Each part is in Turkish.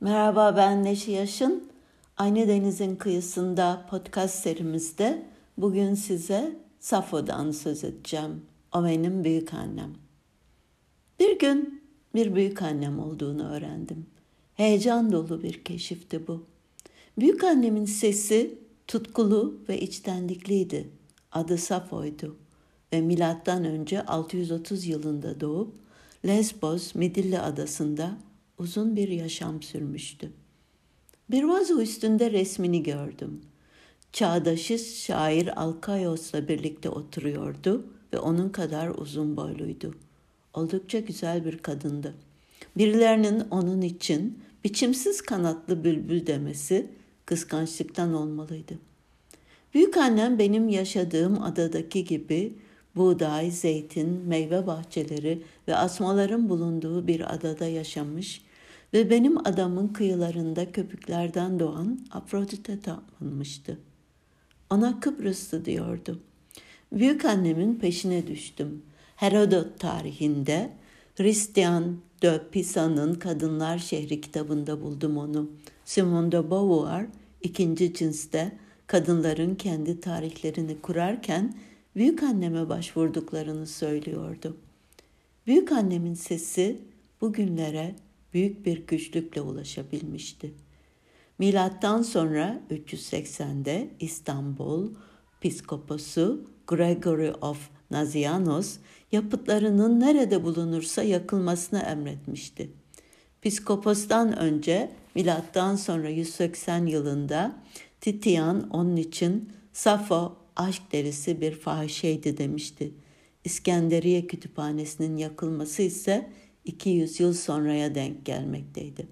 Merhaba ben Neşe Yaşın. Aynı Deniz'in kıyısında podcast serimizde bugün size Safo'dan söz edeceğim. O benim büyük annem. Bir gün bir büyük annem olduğunu öğrendim. Heyecan dolu bir keşifti bu. Büyük annemin sesi tutkulu ve içtenlikliydi. Adı Safo'ydu ve milattan önce 630 yılında doğup Lesbos Midilli adasında uzun bir yaşam sürmüştü. Bir vazo üstünde resmini gördüm. Çağdaşı şair Alkaios'la birlikte oturuyordu ve onun kadar uzun boyluydu. Oldukça güzel bir kadındı. Birilerinin onun için biçimsiz kanatlı bülbül demesi kıskançlıktan olmalıydı. Büyük annem benim yaşadığım adadaki gibi buğday, zeytin, meyve bahçeleri ve asmaların bulunduğu bir adada yaşamış ve benim adamın kıyılarında köpüklerden doğan Afrodit'e tapınmıştı. Ona Kıbrıslı diyordu. Büyük annemin peşine düştüm. Herodot tarihinde Hristiyan de Pisa'nın Kadınlar Şehri kitabında buldum onu. Simone de Beauvoir ikinci cinste kadınların kendi tarihlerini kurarken büyük anneme başvurduklarını söylüyordu. Büyük annemin sesi bugünlere büyük bir güçlükle ulaşabilmişti. Milattan sonra 380'de İstanbul Piskoposu Gregory of Nazianos yapıtlarının nerede bulunursa yakılmasını emretmişti. Piskopos'tan önce milattan sonra 180 yılında Titian onun için Safo aşk derisi bir fahişeydi demişti. İskenderiye kütüphanesinin yakılması ise 200 yıl sonraya denk gelmekteydi.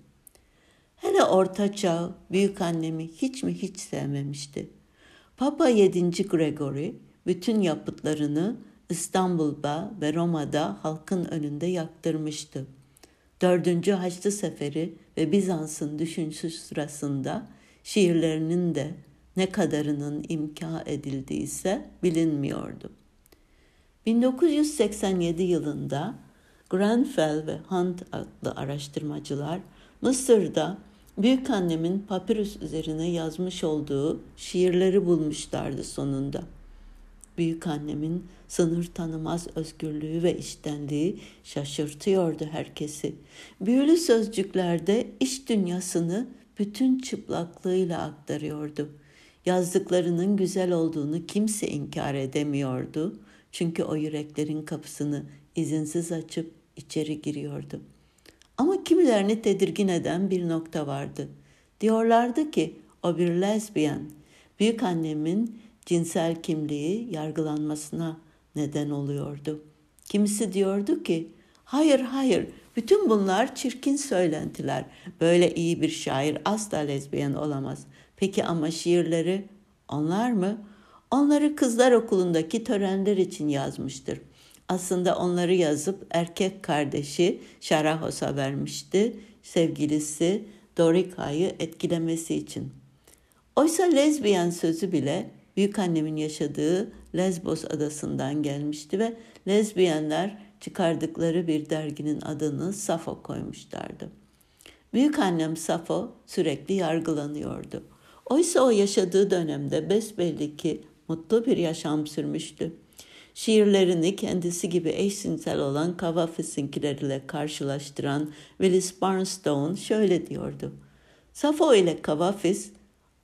Hele orta çağ büyük annemi hiç mi hiç sevmemişti. Papa 7. Gregory bütün yapıtlarını İstanbul'da ve Roma'da halkın önünde yaktırmıştı. Dördüncü Haçlı Seferi ve Bizans'ın düşünsü sırasında şiirlerinin de ne kadarının imka edildiyse bilinmiyordu. 1987 yılında Grenfell ve Hunt adlı araştırmacılar Mısır'da büyük annemin papirüs üzerine yazmış olduğu şiirleri bulmuşlardı sonunda. Büyük annemin sınır tanımaz özgürlüğü ve iştenliği şaşırtıyordu herkesi. Büyülü sözcüklerde iş dünyasını bütün çıplaklığıyla aktarıyordu. Yazdıklarının güzel olduğunu kimse inkar edemiyordu. Çünkü o yüreklerin kapısını izinsiz açıp içeri giriyordu. Ama kimilerini tedirgin eden bir nokta vardı. Diyorlardı ki o bir lezbiyen. Büyük annemin cinsel kimliği yargılanmasına neden oluyordu. Kimisi diyordu ki hayır hayır bütün bunlar çirkin söylentiler. Böyle iyi bir şair asla lezbiyen olamaz. Peki ama şiirleri onlar mı? Onları kızlar okulundaki törenler için yazmıştır. Aslında onları yazıp erkek kardeşi Şarahos'a vermişti. Sevgilisi Dorika'yı etkilemesi için. Oysa lezbiyen sözü bile büyük annemin yaşadığı Lesbos adasından gelmişti ve lezbiyenler çıkardıkları bir derginin adını Safo koymuşlardı. Büyük annem Safo sürekli yargılanıyordu. Oysa o yaşadığı dönemde besbelli ki mutlu bir yaşam sürmüştü. Şiirlerini kendisi gibi eşcinsel olan Kavafis'inkileriyle karşılaştıran Willis Barnstone şöyle diyordu. Safo ile Kavafis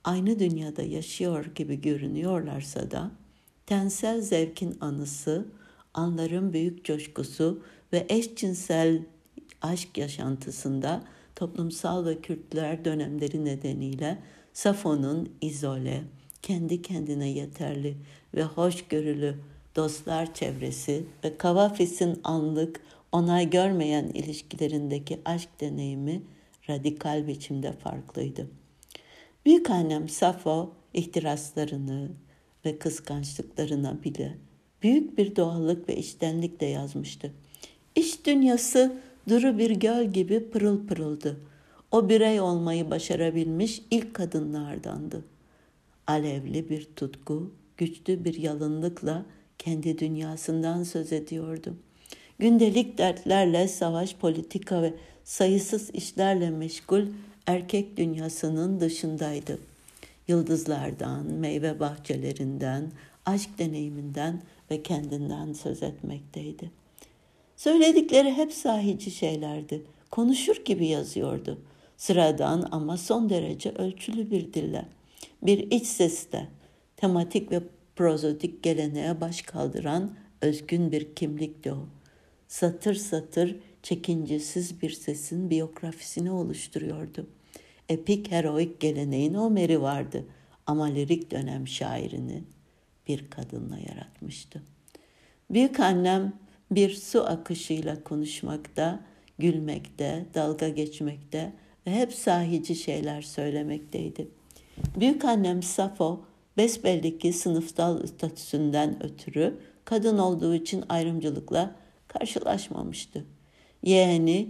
aynı dünyada yaşıyor gibi görünüyorlarsa da tensel zevkin anısı, anların büyük coşkusu ve eşcinsel aşk yaşantısında toplumsal ve kültürel dönemleri nedeniyle Safo'nun izole, kendi kendine yeterli ve hoşgörülü dostlar çevresi ve Kavafis'in anlık onay görmeyen ilişkilerindeki aşk deneyimi radikal biçimde farklıydı. Büyük annem Safo ihtiraslarını ve kıskançlıklarına bile büyük bir doğallık ve içtenlikle yazmıştı. İş dünyası duru bir göl gibi pırıl pırıldı. O birey olmayı başarabilmiş ilk kadınlardandı. Alevli bir tutku, güçlü bir yalınlıkla kendi dünyasından söz ediyordu. Gündelik dertlerle, savaş, politika ve sayısız işlerle meşgul, erkek dünyasının dışındaydı. Yıldızlardan, meyve bahçelerinden, aşk deneyiminden ve kendinden söz etmekteydi. Söyledikleri hep sahici şeylerdi. Konuşur gibi yazıyordu. Sıradan ama son derece ölçülü bir dille. Bir iç sesle, tematik ve prozodik geleneğe baş kaldıran özgün bir kimlikti o. Satır satır çekincesiz bir sesin biyografisini oluşturuyordu. Epik heroik geleneğin Homer'i vardı ama lirik dönem şairini bir kadınla yaratmıştı. Büyük annem bir su akışıyla konuşmakta, gülmekte, dalga geçmekte ve hep sahici şeyler söylemekteydi. Büyük annem Safo besbelli ki sınıfsal statüsünden ötürü kadın olduğu için ayrımcılıkla karşılaşmamıştı. Yeğeni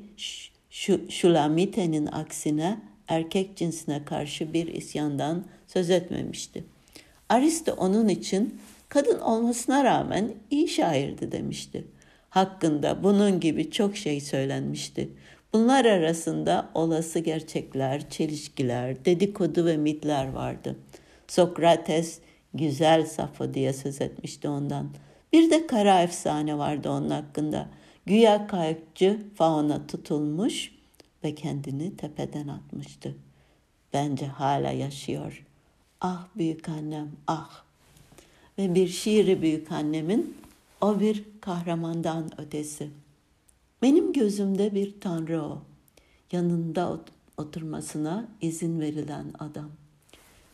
şu, Şulamite'nin aksine erkek cinsine karşı bir isyandan söz etmemişti. Aristo onun için kadın olmasına rağmen iyi şairdi demişti. Hakkında bunun gibi çok şey söylenmişti. Bunlar arasında olası gerçekler, çelişkiler, dedikodu ve mitler vardı. Sokrates güzel Safo diye söz etmişti ondan. Bir de kara efsane vardı onun hakkında. Güya kayıkçı fauna tutulmuş ve kendini tepeden atmıştı. Bence hala yaşıyor. Ah büyük annem ah. Ve bir şiiri büyük annemin o bir kahramandan ötesi. Benim gözümde bir tanrı o. Yanında oturmasına izin verilen adam.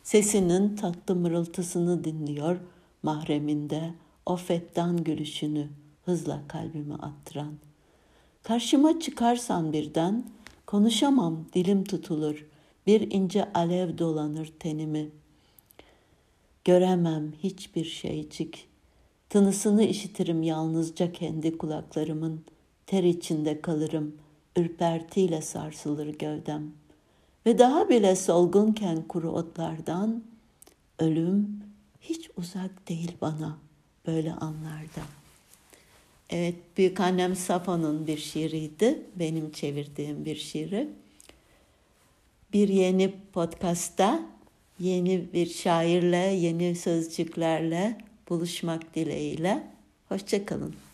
Sesinin tatlı mırıltısını dinliyor mahreminde o fettan gülüşünü hızla kalbime attıran. Karşıma çıkarsan birden konuşamam dilim tutulur bir ince alev dolanır tenimi. Göremem hiçbir şeycik. Tınısını işitirim yalnızca kendi kulaklarımın. Ter içinde kalırım, ürpertiyle sarsılır gövdem. Ve daha bile solgunken kuru otlardan, ölüm hiç uzak değil bana böyle anlarda. Evet, büyük annem Safa'nın bir şiiriydi. Benim çevirdiğim bir şiiri. Bir yeni podcast'ta yeni bir şairle, yeni sözcüklerle buluşmak dileğiyle. Hoşçakalın.